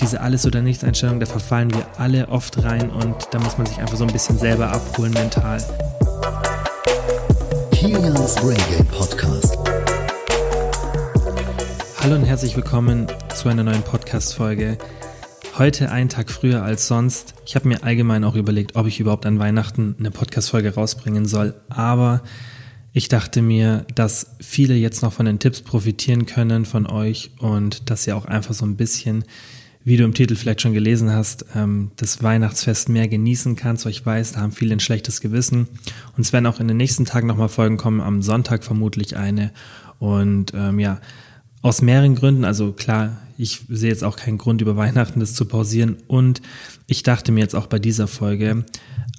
diese Alles- oder Nichts-Einstellung, da verfallen wir alle oft rein und da muss man sich einfach so ein bisschen selber abholen mental. Kilians Reggae Podcast. Hallo und herzlich willkommen zu einer neuen Podcast-Folge. Heute einen Tag früher als sonst. Ich habe mir allgemein auch überlegt, ob ich überhaupt an Weihnachten eine Podcast-Folge rausbringen soll, aber ich dachte mir, dass viele jetzt noch von den Tipps profitieren können von euch und dass ihr auch einfach so ein bisschen wie du im Titel vielleicht schon gelesen hast, ähm, das Weihnachtsfest mehr genießen kannst. Weil ich weiß, da haben viele ein schlechtes Gewissen. Und es werden auch in den nächsten Tagen nochmal Folgen kommen, am Sonntag vermutlich eine. Und ähm, ja, aus mehreren Gründen, also klar, ich sehe jetzt auch keinen Grund über Weihnachten das zu pausieren. Und ich dachte mir jetzt auch bei dieser Folge,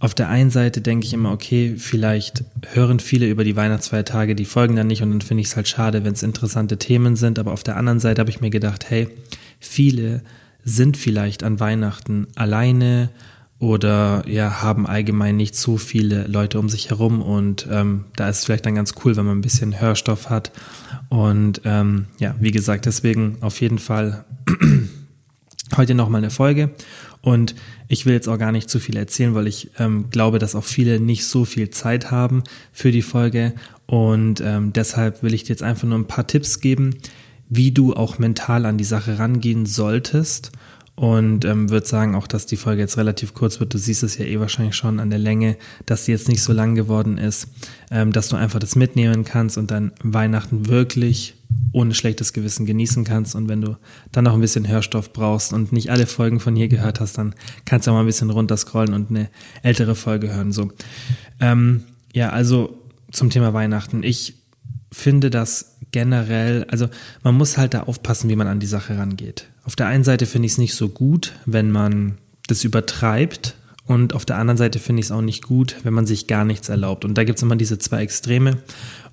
auf der einen Seite denke ich immer, okay, vielleicht hören viele über die Weihnachtsfeiertage die Folgen dann nicht und dann finde ich es halt schade, wenn es interessante Themen sind. Aber auf der anderen Seite habe ich mir gedacht, hey, viele sind vielleicht an Weihnachten alleine oder ja, haben allgemein nicht so viele Leute um sich herum und ähm, da ist es vielleicht dann ganz cool, wenn man ein bisschen Hörstoff hat. Und ähm, ja, wie gesagt, deswegen auf jeden Fall heute nochmal eine Folge. Und ich will jetzt auch gar nicht zu viel erzählen, weil ich ähm, glaube, dass auch viele nicht so viel Zeit haben für die Folge. Und ähm, deshalb will ich dir jetzt einfach nur ein paar Tipps geben, wie du auch mental an die Sache rangehen solltest. Und ähm, würde sagen auch, dass die Folge jetzt relativ kurz wird. Du siehst es ja eh wahrscheinlich schon an der Länge, dass sie jetzt nicht so lang geworden ist, ähm, dass du einfach das mitnehmen kannst und dann Weihnachten wirklich ohne schlechtes Gewissen genießen kannst. Und wenn du dann noch ein bisschen Hörstoff brauchst und nicht alle Folgen von hier gehört hast, dann kannst du auch mal ein bisschen runterscrollen und eine ältere Folge hören. So, ähm, ja, also zum Thema Weihnachten. Ich finde das generell, also man muss halt da aufpassen, wie man an die Sache rangeht. Auf der einen Seite finde ich es nicht so gut, wenn man das übertreibt und auf der anderen Seite finde ich es auch nicht gut, wenn man sich gar nichts erlaubt. Und da gibt es immer diese zwei Extreme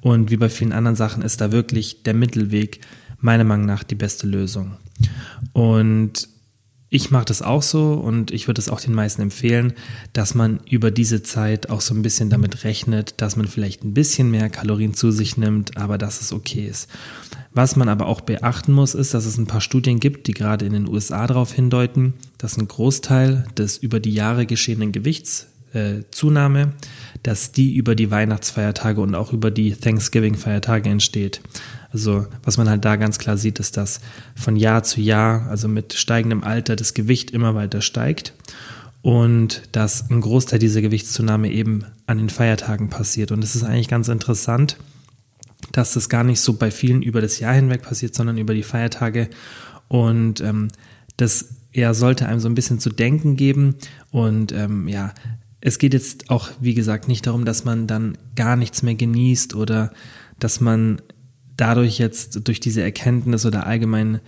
und wie bei vielen anderen Sachen ist da wirklich der Mittelweg meiner Meinung nach die beste Lösung. Und ich mache das auch so und ich würde es auch den meisten empfehlen, dass man über diese Zeit auch so ein bisschen damit rechnet, dass man vielleicht ein bisschen mehr Kalorien zu sich nimmt, aber dass es okay ist. Was man aber auch beachten muss, ist, dass es ein paar Studien gibt, die gerade in den USA darauf hindeuten, dass ein Großteil des über die Jahre geschehenen Gewichtszunahme, äh, dass die über die Weihnachtsfeiertage und auch über die Thanksgiving-Feiertage entsteht. Also was man halt da ganz klar sieht, ist, dass von Jahr zu Jahr, also mit steigendem Alter, das Gewicht immer weiter steigt und dass ein Großteil dieser Gewichtszunahme eben an den Feiertagen passiert. Und es ist eigentlich ganz interessant, dass das gar nicht so bei vielen über das Jahr hinweg passiert, sondern über die Feiertage. Und ähm, das ja, sollte einem so ein bisschen zu denken geben. Und ähm, ja, es geht jetzt auch, wie gesagt, nicht darum, dass man dann gar nichts mehr genießt oder dass man dadurch jetzt durch diese Erkenntnis oder allgemein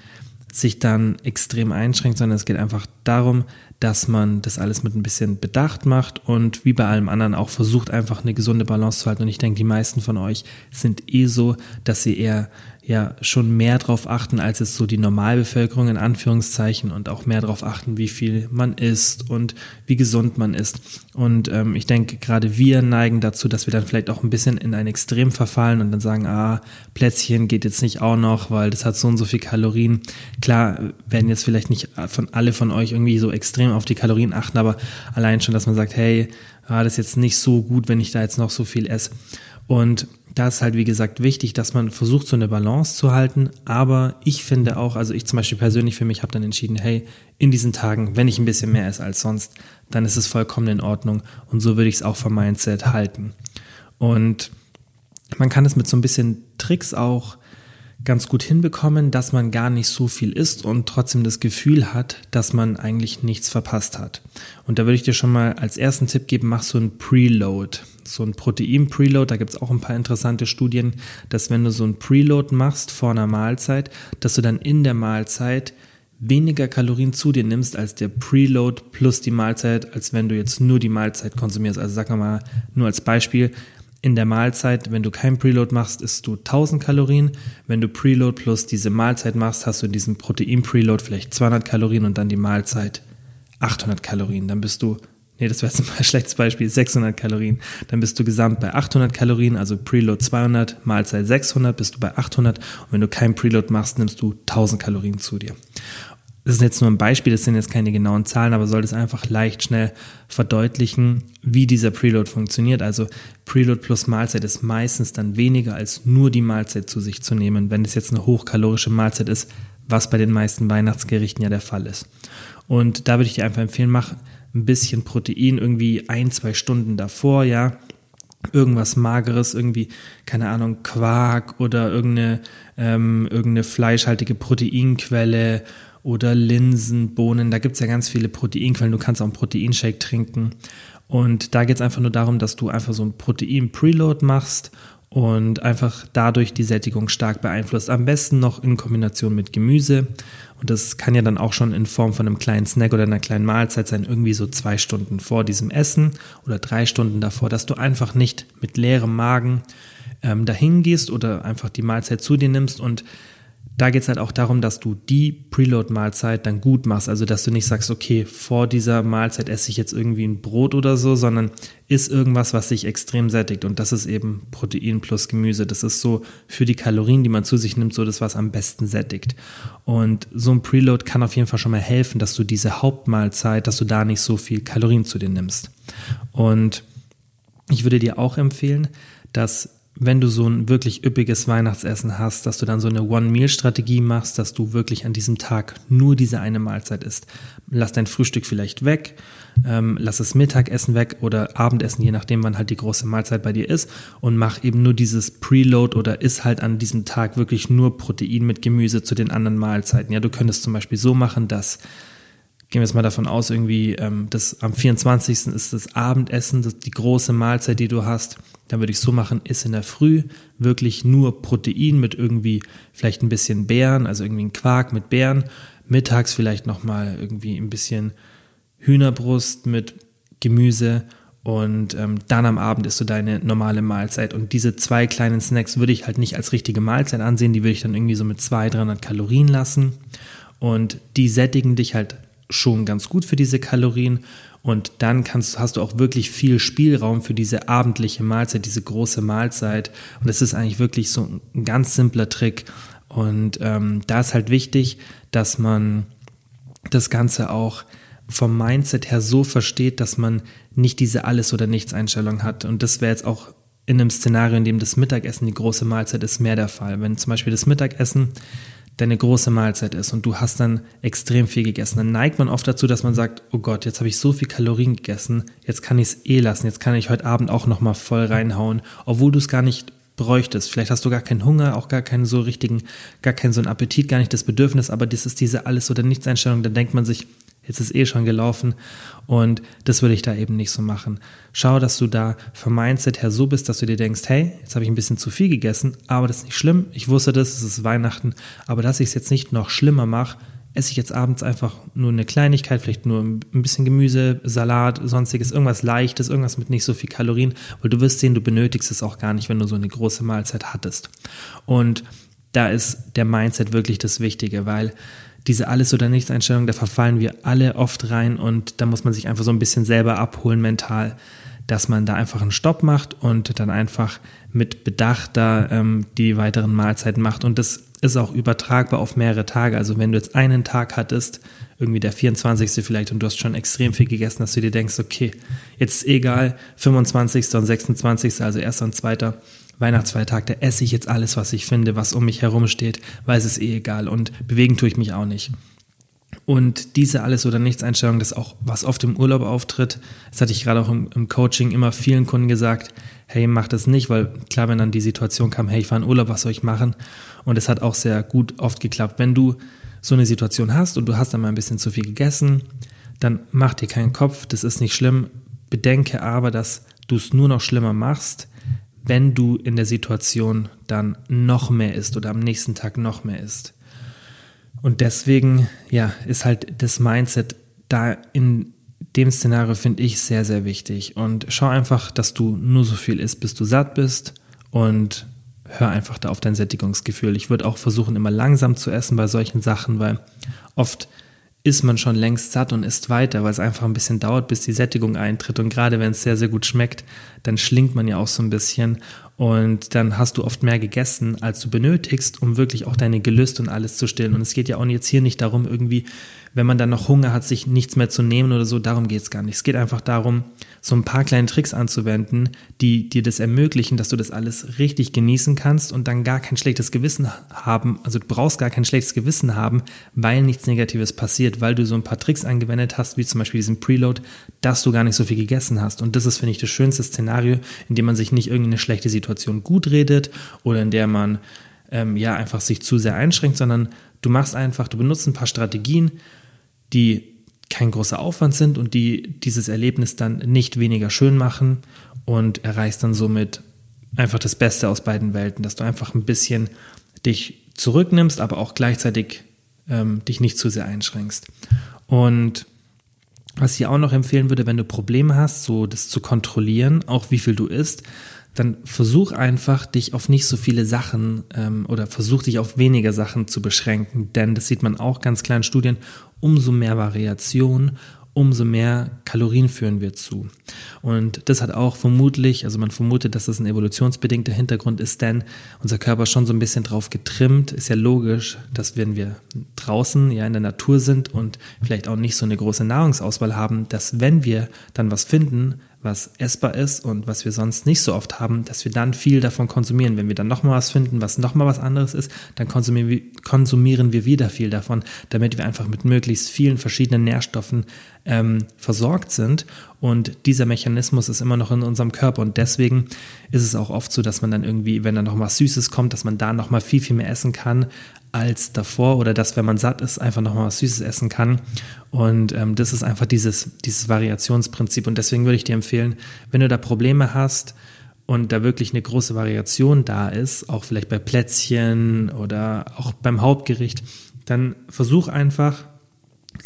sich dann extrem einschränkt, sondern es geht einfach darum, dass man das alles mit ein bisschen Bedacht macht und wie bei allem anderen auch versucht, einfach eine gesunde Balance zu halten. Und ich denke, die meisten von euch sind eh so, dass sie eher ja schon mehr darauf achten, als es so die Normalbevölkerung in Anführungszeichen und auch mehr darauf achten, wie viel man isst und wie gesund man ist. Und ähm, ich denke, gerade wir neigen dazu, dass wir dann vielleicht auch ein bisschen in ein Extrem verfallen und dann sagen, ah, Plätzchen geht jetzt nicht auch noch, weil das hat so und so viel Kalorien. Klar, werden jetzt vielleicht nicht von alle von euch irgendwie so extrem auf die Kalorien achten, aber allein schon, dass man sagt, hey, ah, das ist jetzt nicht so gut, wenn ich da jetzt noch so viel esse. Und da ist halt, wie gesagt, wichtig, dass man versucht, so eine Balance zu halten. Aber ich finde auch, also ich zum Beispiel persönlich für mich habe dann entschieden, hey, in diesen Tagen, wenn ich ein bisschen mehr esse als sonst, dann ist es vollkommen in Ordnung. Und so würde ich es auch vom Mindset halten. Und man kann es mit so ein bisschen Tricks auch ganz gut hinbekommen, dass man gar nicht so viel isst und trotzdem das Gefühl hat, dass man eigentlich nichts verpasst hat. Und da würde ich dir schon mal als ersten Tipp geben, mach so ein Preload so ein Protein-Preload, da gibt es auch ein paar interessante Studien, dass wenn du so ein Preload machst vor einer Mahlzeit, dass du dann in der Mahlzeit weniger Kalorien zu dir nimmst als der Preload plus die Mahlzeit, als wenn du jetzt nur die Mahlzeit konsumierst. Also wir mal nur als Beispiel, in der Mahlzeit, wenn du kein Preload machst, isst du 1000 Kalorien. Wenn du Preload plus diese Mahlzeit machst, hast du in diesem Protein-Preload vielleicht 200 Kalorien und dann die Mahlzeit 800 Kalorien. Dann bist du nee, das wäre jetzt ein schlechtes Beispiel, 600 Kalorien, dann bist du gesamt bei 800 Kalorien, also Preload 200, Mahlzeit 600, bist du bei 800 und wenn du kein Preload machst, nimmst du 1000 Kalorien zu dir. Das ist jetzt nur ein Beispiel, das sind jetzt keine genauen Zahlen, aber soll das einfach leicht schnell verdeutlichen, wie dieser Preload funktioniert. Also Preload plus Mahlzeit ist meistens dann weniger als nur die Mahlzeit zu sich zu nehmen, wenn es jetzt eine hochkalorische Mahlzeit ist, was bei den meisten Weihnachtsgerichten ja der Fall ist. Und da würde ich dir einfach empfehlen, mach ein bisschen Protein irgendwie ein, zwei Stunden davor, ja. Irgendwas Mageres, irgendwie, keine Ahnung, Quark oder irgendeine, ähm, irgendeine fleischhaltige Proteinquelle oder Linsen, Bohnen. Da gibt es ja ganz viele Proteinquellen. Du kannst auch einen Proteinshake trinken. Und da geht es einfach nur darum, dass du einfach so ein Protein-Preload machst und einfach dadurch die Sättigung stark beeinflusst. Am besten noch in Kombination mit Gemüse. Und das kann ja dann auch schon in Form von einem kleinen Snack oder einer kleinen Mahlzeit sein, irgendwie so zwei Stunden vor diesem Essen oder drei Stunden davor, dass du einfach nicht mit leerem Magen ähm, dahin gehst oder einfach die Mahlzeit zu dir nimmst und da geht es halt auch darum, dass du die Preload-Mahlzeit dann gut machst. Also, dass du nicht sagst, okay, vor dieser Mahlzeit esse ich jetzt irgendwie ein Brot oder so, sondern isst irgendwas, was sich extrem sättigt. Und das ist eben Protein plus Gemüse. Das ist so für die Kalorien, die man zu sich nimmt, so das, was am besten sättigt. Und so ein Preload kann auf jeden Fall schon mal helfen, dass du diese Hauptmahlzeit, dass du da nicht so viel Kalorien zu dir nimmst. Und ich würde dir auch empfehlen, dass wenn du so ein wirklich üppiges Weihnachtsessen hast, dass du dann so eine One-Meal-Strategie machst, dass du wirklich an diesem Tag nur diese eine Mahlzeit isst. Lass dein Frühstück vielleicht weg, ähm, lass das Mittagessen weg oder Abendessen, je nachdem, wann halt die große Mahlzeit bei dir ist und mach eben nur dieses Preload oder isst halt an diesem Tag wirklich nur Protein mit Gemüse zu den anderen Mahlzeiten. Ja, du könntest zum Beispiel so machen, dass gehen wir jetzt mal davon aus, irgendwie, ähm, das am 24. ist das Abendessen, das, die große Mahlzeit, die du hast. Dann würde ich so machen, ist in der Früh wirklich nur Protein mit irgendwie vielleicht ein bisschen Beeren, also irgendwie ein Quark mit Beeren. Mittags vielleicht nochmal irgendwie ein bisschen Hühnerbrust mit Gemüse und ähm, dann am Abend ist so deine normale Mahlzeit. Und diese zwei kleinen Snacks würde ich halt nicht als richtige Mahlzeit ansehen, die würde ich dann irgendwie so mit 200, 300 Kalorien lassen. Und die sättigen dich halt schon ganz gut für diese Kalorien. Und dann kannst, hast du auch wirklich viel Spielraum für diese abendliche Mahlzeit, diese große Mahlzeit. Und es ist eigentlich wirklich so ein ganz simpler Trick. Und ähm, da ist halt wichtig, dass man das Ganze auch vom Mindset her so versteht, dass man nicht diese Alles- oder Nichts-Einstellung hat. Und das wäre jetzt auch in einem Szenario, in dem das Mittagessen die große Mahlzeit ist, mehr der Fall. Wenn zum Beispiel das Mittagessen deine große Mahlzeit ist und du hast dann extrem viel gegessen, dann neigt man oft dazu, dass man sagt, oh Gott, jetzt habe ich so viel Kalorien gegessen, jetzt kann ich es eh lassen, jetzt kann ich heute Abend auch nochmal voll reinhauen, obwohl du es gar nicht bräuchtest. Vielleicht hast du gar keinen Hunger, auch gar keinen so richtigen, gar keinen so einen Appetit, gar nicht das Bedürfnis, aber das ist diese Alles- oder Nichts-Einstellung, da denkt man sich, Jetzt ist eh schon gelaufen und das würde ich da eben nicht so machen. Schau, dass du da vom Mindset her so bist, dass du dir denkst, hey, jetzt habe ich ein bisschen zu viel gegessen, aber das ist nicht schlimm. Ich wusste das, es ist Weihnachten, aber dass ich es jetzt nicht noch schlimmer mache, esse ich jetzt abends einfach nur eine Kleinigkeit, vielleicht nur ein bisschen Gemüse, Salat, sonstiges, irgendwas Leichtes, irgendwas mit nicht so viel Kalorien, weil du wirst sehen, du benötigst es auch gar nicht, wenn du so eine große Mahlzeit hattest. Und da ist der Mindset wirklich das Wichtige, weil diese Alles- oder Nichts-Einstellung, da verfallen wir alle oft rein und da muss man sich einfach so ein bisschen selber abholen mental, dass man da einfach einen Stopp macht und dann einfach mit Bedacht da ähm, die weiteren Mahlzeiten macht. Und das ist auch übertragbar auf mehrere Tage. Also wenn du jetzt einen Tag hattest, irgendwie der 24. vielleicht und du hast schon extrem viel gegessen, dass du dir denkst, okay, jetzt egal, 25. und 26., also 1. und 2. Weihnachtsfeiertag, da esse ich jetzt alles, was ich finde, was um mich herum steht, weil es ist eh egal und bewegen tue ich mich auch nicht. Und diese Alles- oder Nichts-Einstellung, das auch, was oft im Urlaub auftritt, das hatte ich gerade auch im, im, Coaching immer vielen Kunden gesagt, hey, mach das nicht, weil klar, wenn dann die Situation kam, hey, ich fahre in Urlaub, was soll ich machen? Und es hat auch sehr gut oft geklappt. Wenn du so eine Situation hast und du hast dann mal ein bisschen zu viel gegessen, dann mach dir keinen Kopf, das ist nicht schlimm. Bedenke aber, dass du es nur noch schlimmer machst, wenn du in der Situation dann noch mehr isst oder am nächsten Tag noch mehr isst. Und deswegen, ja, ist halt das Mindset da in dem Szenario, finde ich, sehr, sehr wichtig. Und schau einfach, dass du nur so viel isst, bis du satt bist und hör einfach da auf dein Sättigungsgefühl. Ich würde auch versuchen, immer langsam zu essen bei solchen Sachen, weil oft ist man schon längst satt und isst weiter, weil es einfach ein bisschen dauert, bis die Sättigung eintritt. Und gerade wenn es sehr, sehr gut schmeckt, dann schlingt man ja auch so ein bisschen. Und dann hast du oft mehr gegessen, als du benötigst, um wirklich auch deine Gelüste und alles zu stillen. Und es geht ja auch jetzt hier nicht darum, irgendwie wenn man dann noch Hunger hat, sich nichts mehr zu nehmen oder so, darum geht es gar nicht. Es geht einfach darum, so ein paar kleine Tricks anzuwenden, die dir das ermöglichen, dass du das alles richtig genießen kannst und dann gar kein schlechtes Gewissen haben. Also du brauchst gar kein schlechtes Gewissen haben, weil nichts Negatives passiert, weil du so ein paar Tricks angewendet hast, wie zum Beispiel diesen Preload, dass du gar nicht so viel gegessen hast. Und das ist, finde ich, das schönste Szenario, in dem man sich nicht irgendeine schlechte Situation gut redet oder in der man ähm, ja einfach sich zu sehr einschränkt, sondern du machst einfach, du benutzt ein paar Strategien, die kein großer Aufwand sind und die dieses Erlebnis dann nicht weniger schön machen und erreichst dann somit einfach das Beste aus beiden Welten, dass du einfach ein bisschen dich zurücknimmst, aber auch gleichzeitig ähm, dich nicht zu sehr einschränkst. Und was ich auch noch empfehlen würde, wenn du Probleme hast, so das zu kontrollieren, auch wie viel du isst, dann versuch einfach, dich auf nicht so viele Sachen ähm, oder versuch dich auf weniger Sachen zu beschränken, denn das sieht man auch ganz klar in Studien, umso mehr Variation, umso mehr Kalorien führen wir zu. Und das hat auch vermutlich, also man vermutet, dass das ein evolutionsbedingter Hintergrund ist, denn unser Körper schon so ein bisschen drauf getrimmt. Ist ja logisch, dass wenn wir draußen ja in der Natur sind und vielleicht auch nicht so eine große Nahrungsauswahl haben, dass wenn wir dann was finden, was essbar ist und was wir sonst nicht so oft haben, dass wir dann viel davon konsumieren. Wenn wir dann nochmal was finden, was nochmal was anderes ist, dann konsumieren wir, wieder viel davon, damit wir einfach mit möglichst vielen verschiedenen Nährstoffen ähm, versorgt sind. Und dieser Mechanismus ist immer noch in unserem Körper. Und deswegen ist es auch oft so, dass man dann irgendwie, wenn dann noch was Süßes kommt, dass man da nochmal viel, viel mehr essen kann, als davor oder dass, wenn man satt ist, einfach nochmal was Süßes essen kann. Und ähm, das ist einfach dieses, dieses Variationsprinzip. Und deswegen würde ich dir empfehlen, wenn du da Probleme hast und da wirklich eine große Variation da ist, auch vielleicht bei Plätzchen oder auch beim Hauptgericht, dann versuch einfach,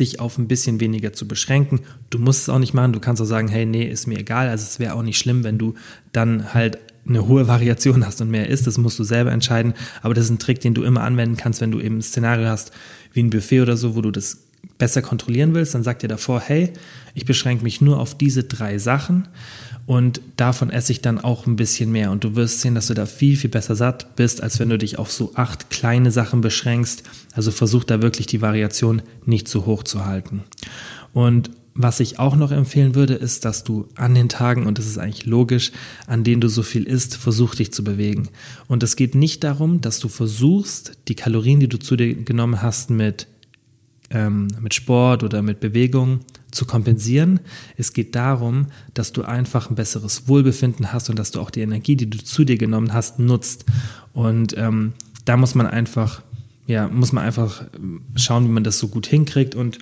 dich auf ein bisschen weniger zu beschränken. Du musst es auch nicht machen. Du kannst auch sagen, hey, nee, ist mir egal. Also es wäre auch nicht schlimm, wenn du dann halt eine hohe Variation hast und mehr isst, das musst du selber entscheiden. Aber das ist ein Trick, den du immer anwenden kannst, wenn du eben ein Szenario hast, wie ein Buffet oder so, wo du das besser kontrollieren willst, dann sag dir davor, hey, ich beschränke mich nur auf diese drei Sachen und davon esse ich dann auch ein bisschen mehr. Und du wirst sehen, dass du da viel, viel besser satt bist, als wenn du dich auf so acht kleine Sachen beschränkst. Also versuch da wirklich die Variation nicht zu hoch zu halten. Und was ich auch noch empfehlen würde, ist, dass du an den Tagen, und das ist eigentlich logisch, an denen du so viel isst, versuch dich zu bewegen. Und es geht nicht darum, dass du versuchst, die Kalorien, die du zu dir genommen hast, mit, ähm, mit Sport oder mit Bewegung zu kompensieren. Es geht darum, dass du einfach ein besseres Wohlbefinden hast und dass du auch die Energie, die du zu dir genommen hast, nutzt. Und ähm, da muss man einfach, ja, muss man einfach schauen, wie man das so gut hinkriegt und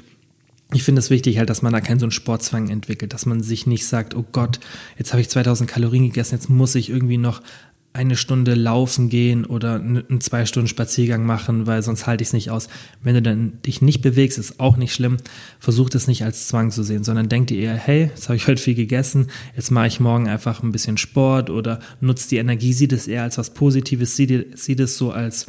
ich finde es wichtig halt, dass man da keinen so einen Sportzwang entwickelt, dass man sich nicht sagt, oh Gott, jetzt habe ich 2000 Kalorien gegessen, jetzt muss ich irgendwie noch eine Stunde laufen gehen oder einen zwei Stunden Spaziergang machen, weil sonst halte ich es nicht aus. Wenn du dann dich nicht bewegst, ist auch nicht schlimm. Versuch das nicht als Zwang zu sehen, sondern denk dir eher, hey, jetzt habe ich heute viel gegessen, jetzt mache ich morgen einfach ein bisschen Sport oder nutzt die Energie, sieh das eher als was Positives, sieh, sieh das so als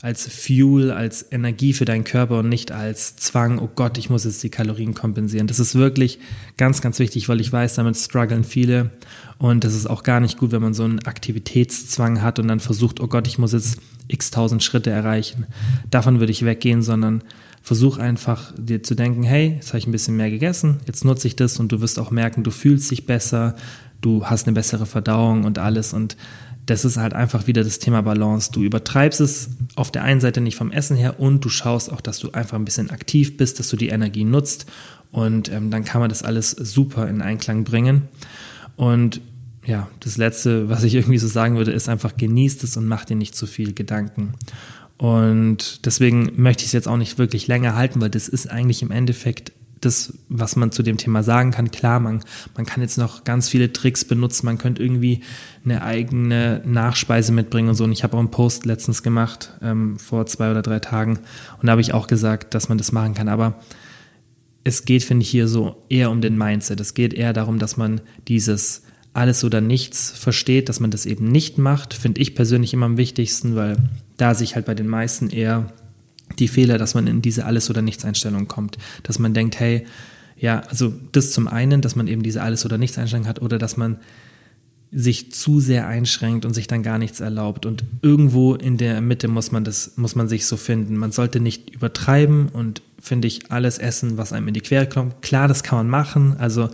als Fuel, als Energie für deinen Körper und nicht als Zwang, oh Gott, ich muss jetzt die Kalorien kompensieren. Das ist wirklich ganz, ganz wichtig, weil ich weiß, damit strugglen viele und das ist auch gar nicht gut, wenn man so einen Aktivitätszwang hat und dann versucht, oh Gott, ich muss jetzt x tausend Schritte erreichen. Davon würde ich weggehen, sondern versuch einfach dir zu denken, hey, jetzt habe ich ein bisschen mehr gegessen, jetzt nutze ich das und du wirst auch merken, du fühlst dich besser, du hast eine bessere Verdauung und alles und das ist halt einfach wieder das Thema Balance. Du übertreibst es auf der einen Seite nicht vom Essen her und du schaust auch, dass du einfach ein bisschen aktiv bist, dass du die Energie nutzt und ähm, dann kann man das alles super in Einklang bringen. Und ja, das Letzte, was ich irgendwie so sagen würde, ist einfach genießt es und mach dir nicht zu viel Gedanken. Und deswegen möchte ich es jetzt auch nicht wirklich länger halten, weil das ist eigentlich im Endeffekt das, was man zu dem Thema sagen kann. Klar, man, man kann jetzt noch ganz viele Tricks benutzen. Man könnte irgendwie eine eigene Nachspeise mitbringen und so. Und ich habe auch einen Post letztens gemacht, ähm, vor zwei oder drei Tagen. Und da habe ich auch gesagt, dass man das machen kann. Aber es geht, finde ich, hier so eher um den Mindset. Es geht eher darum, dass man dieses alles oder nichts versteht, dass man das eben nicht macht, finde ich persönlich immer am wichtigsten, weil da sich halt bei den meisten eher die Fehler, dass man in diese Alles- oder Nichts-Einstellung kommt. Dass man denkt, hey, ja, also das zum einen, dass man eben diese Alles- oder Nichts-Einstellung hat oder dass man sich zu sehr einschränkt und sich dann gar nichts erlaubt. Und irgendwo in der Mitte muss man das, muss man sich so finden. Man sollte nicht übertreiben und finde ich alles essen, was einem in die Quere kommt. Klar, das kann man machen. Also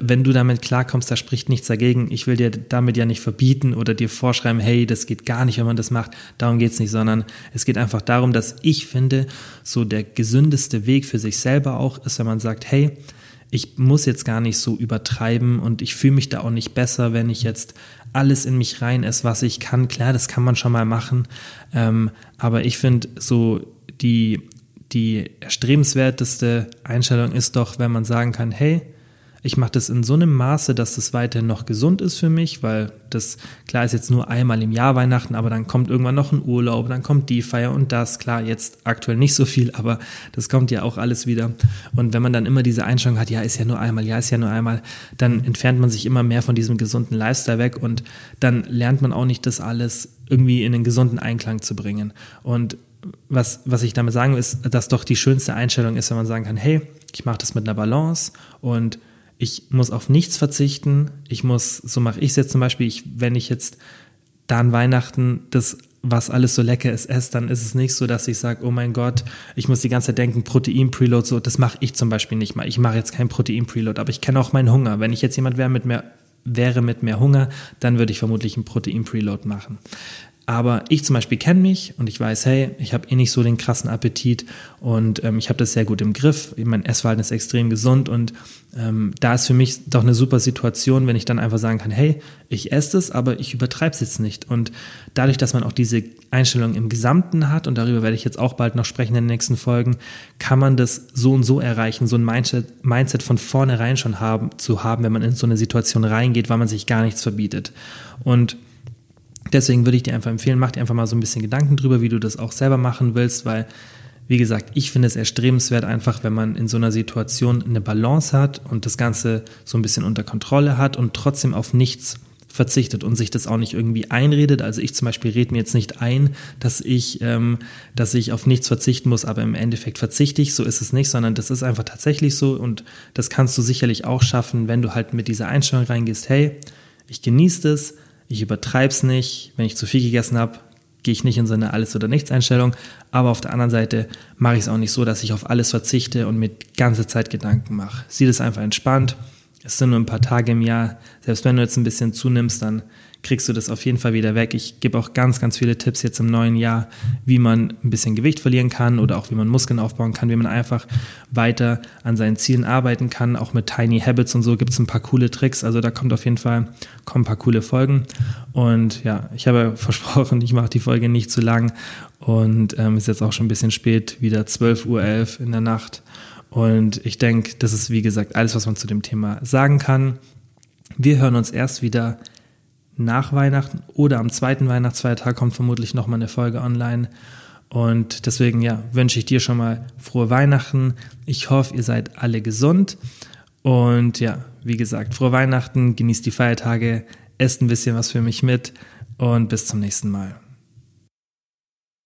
wenn du damit klarkommst, da spricht nichts dagegen. Ich will dir damit ja nicht verbieten oder dir vorschreiben, hey, das geht gar nicht, wenn man das macht. Darum geht's nicht, sondern es geht einfach darum, dass ich finde, so der gesündeste Weg für sich selber auch ist, wenn man sagt, hey, ich muss jetzt gar nicht so übertreiben und ich fühle mich da auch nicht besser, wenn ich jetzt alles in mich rein esse, was ich kann. Klar, das kann man schon mal machen, ähm, aber ich finde so die, die erstrebenswerteste Einstellung ist doch, wenn man sagen kann, hey, ich mache das in so einem Maße, dass das weiterhin noch gesund ist für mich, weil das, klar ist jetzt nur einmal im Jahr Weihnachten, aber dann kommt irgendwann noch ein Urlaub, dann kommt die Feier und das. Klar, jetzt aktuell nicht so viel, aber das kommt ja auch alles wieder. Und wenn man dann immer diese Einstellung hat, ja, ist ja nur einmal, ja, ist ja nur einmal, dann entfernt man sich immer mehr von diesem gesunden Lifestyle weg und dann lernt man auch nicht das alles irgendwie in den gesunden Einklang zu bringen. Und was, was ich damit sagen will, ist, dass doch die schönste Einstellung ist, wenn man sagen kann, hey, ich mache das mit einer Balance und ich muss auf nichts verzichten. Ich muss, so mache ich es jetzt zum Beispiel, ich, wenn ich jetzt da an Weihnachten das, was alles so lecker ist, esse, dann ist es nicht so, dass ich sage, oh mein Gott, ich muss die ganze Zeit denken, Protein-Preload, so, das mache ich zum Beispiel nicht mal. Ich mache jetzt kein Protein-Preload, aber ich kenne auch meinen Hunger. Wenn ich jetzt jemand wäre mit mehr, wäre mit mehr Hunger, dann würde ich vermutlich einen Protein-Preload machen. Aber ich zum Beispiel kenne mich und ich weiß, hey, ich habe eh nicht so den krassen Appetit und ähm, ich habe das sehr gut im Griff. Mein Essverhalten ist extrem gesund und ähm, da ist für mich doch eine super Situation, wenn ich dann einfach sagen kann, hey, ich esse es, aber ich übertreibe es jetzt nicht. Und dadurch, dass man auch diese Einstellung im Gesamten hat, und darüber werde ich jetzt auch bald noch sprechen in den nächsten Folgen, kann man das so und so erreichen, so ein Mindset, Mindset von vornherein schon haben, zu haben, wenn man in so eine Situation reingeht, weil man sich gar nichts verbietet. Und Deswegen würde ich dir einfach empfehlen, mach dir einfach mal so ein bisschen Gedanken drüber, wie du das auch selber machen willst, weil, wie gesagt, ich finde es erstrebenswert einfach, wenn man in so einer Situation eine Balance hat und das Ganze so ein bisschen unter Kontrolle hat und trotzdem auf nichts verzichtet und sich das auch nicht irgendwie einredet. Also ich zum Beispiel rede mir jetzt nicht ein, dass ich, ähm, dass ich auf nichts verzichten muss, aber im Endeffekt verzichte ich. So ist es nicht, sondern das ist einfach tatsächlich so und das kannst du sicherlich auch schaffen, wenn du halt mit dieser Einstellung reingehst. Hey, ich genieße das, ich übertreibe es nicht. Wenn ich zu viel gegessen habe, gehe ich nicht in so eine Alles- oder Nichts-Einstellung. Aber auf der anderen Seite mache ich es auch nicht so, dass ich auf alles verzichte und mir ganze Zeit Gedanken mache. Sieh das einfach entspannt. Es sind nur ein paar Tage im Jahr. Selbst wenn du jetzt ein bisschen zunimmst, dann kriegst du das auf jeden Fall wieder weg. Ich gebe auch ganz, ganz viele Tipps jetzt im neuen Jahr, wie man ein bisschen Gewicht verlieren kann oder auch wie man Muskeln aufbauen kann, wie man einfach weiter an seinen Zielen arbeiten kann. Auch mit Tiny Habits und so gibt es ein paar coole Tricks. Also da kommt auf jeden Fall kommen ein paar coole Folgen. Und ja, ich habe versprochen, ich mache die Folge nicht zu lang. Und ähm, ist jetzt auch schon ein bisschen spät, wieder 12.11 Uhr in der Nacht. Und ich denke, das ist wie gesagt alles, was man zu dem Thema sagen kann. Wir hören uns erst wieder nach Weihnachten oder am zweiten Weihnachtsfeiertag kommt vermutlich nochmal eine Folge online. Und deswegen, ja, wünsche ich dir schon mal frohe Weihnachten. Ich hoffe, ihr seid alle gesund. Und ja, wie gesagt, frohe Weihnachten, genießt die Feiertage, esst ein bisschen was für mich mit und bis zum nächsten Mal.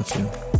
dafür.